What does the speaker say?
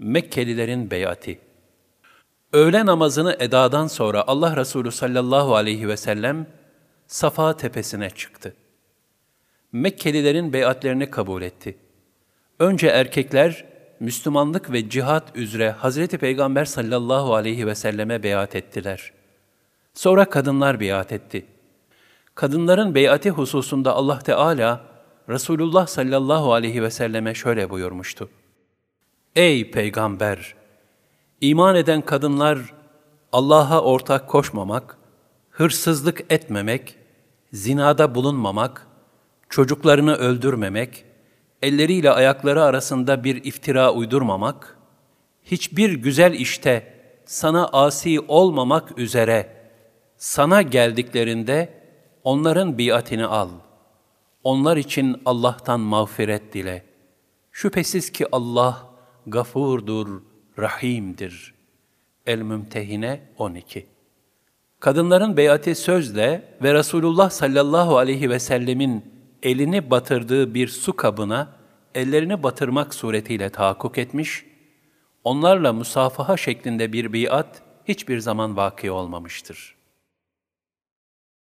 Mekkelilerin beyati. Öğle namazını edadan sonra Allah Resulü sallallahu aleyhi ve sellem Safa tepesine çıktı. Mekkelilerin beyatlerini kabul etti. Önce erkekler Müslümanlık ve cihat üzere Hazreti Peygamber sallallahu aleyhi ve selleme beyat ettiler. Sonra kadınlar beyat etti. Kadınların beyati hususunda Allah Teala Resulullah sallallahu aleyhi ve selleme şöyle buyurmuştu. Ey peygamber! İman eden kadınlar Allah'a ortak koşmamak, hırsızlık etmemek, zinada bulunmamak, çocuklarını öldürmemek, elleriyle ayakları arasında bir iftira uydurmamak, hiçbir güzel işte sana asi olmamak üzere sana geldiklerinde onların biatini al. Onlar için Allah'tan mağfiret dile. Şüphesiz ki Allah gafurdur, rahimdir. El-Mümtehine 12 Kadınların beyati sözle ve Resulullah sallallahu aleyhi ve sellemin elini batırdığı bir su kabına ellerini batırmak suretiyle tahakkuk etmiş, onlarla musafaha şeklinde bir biat hiçbir zaman vaki olmamıştır.''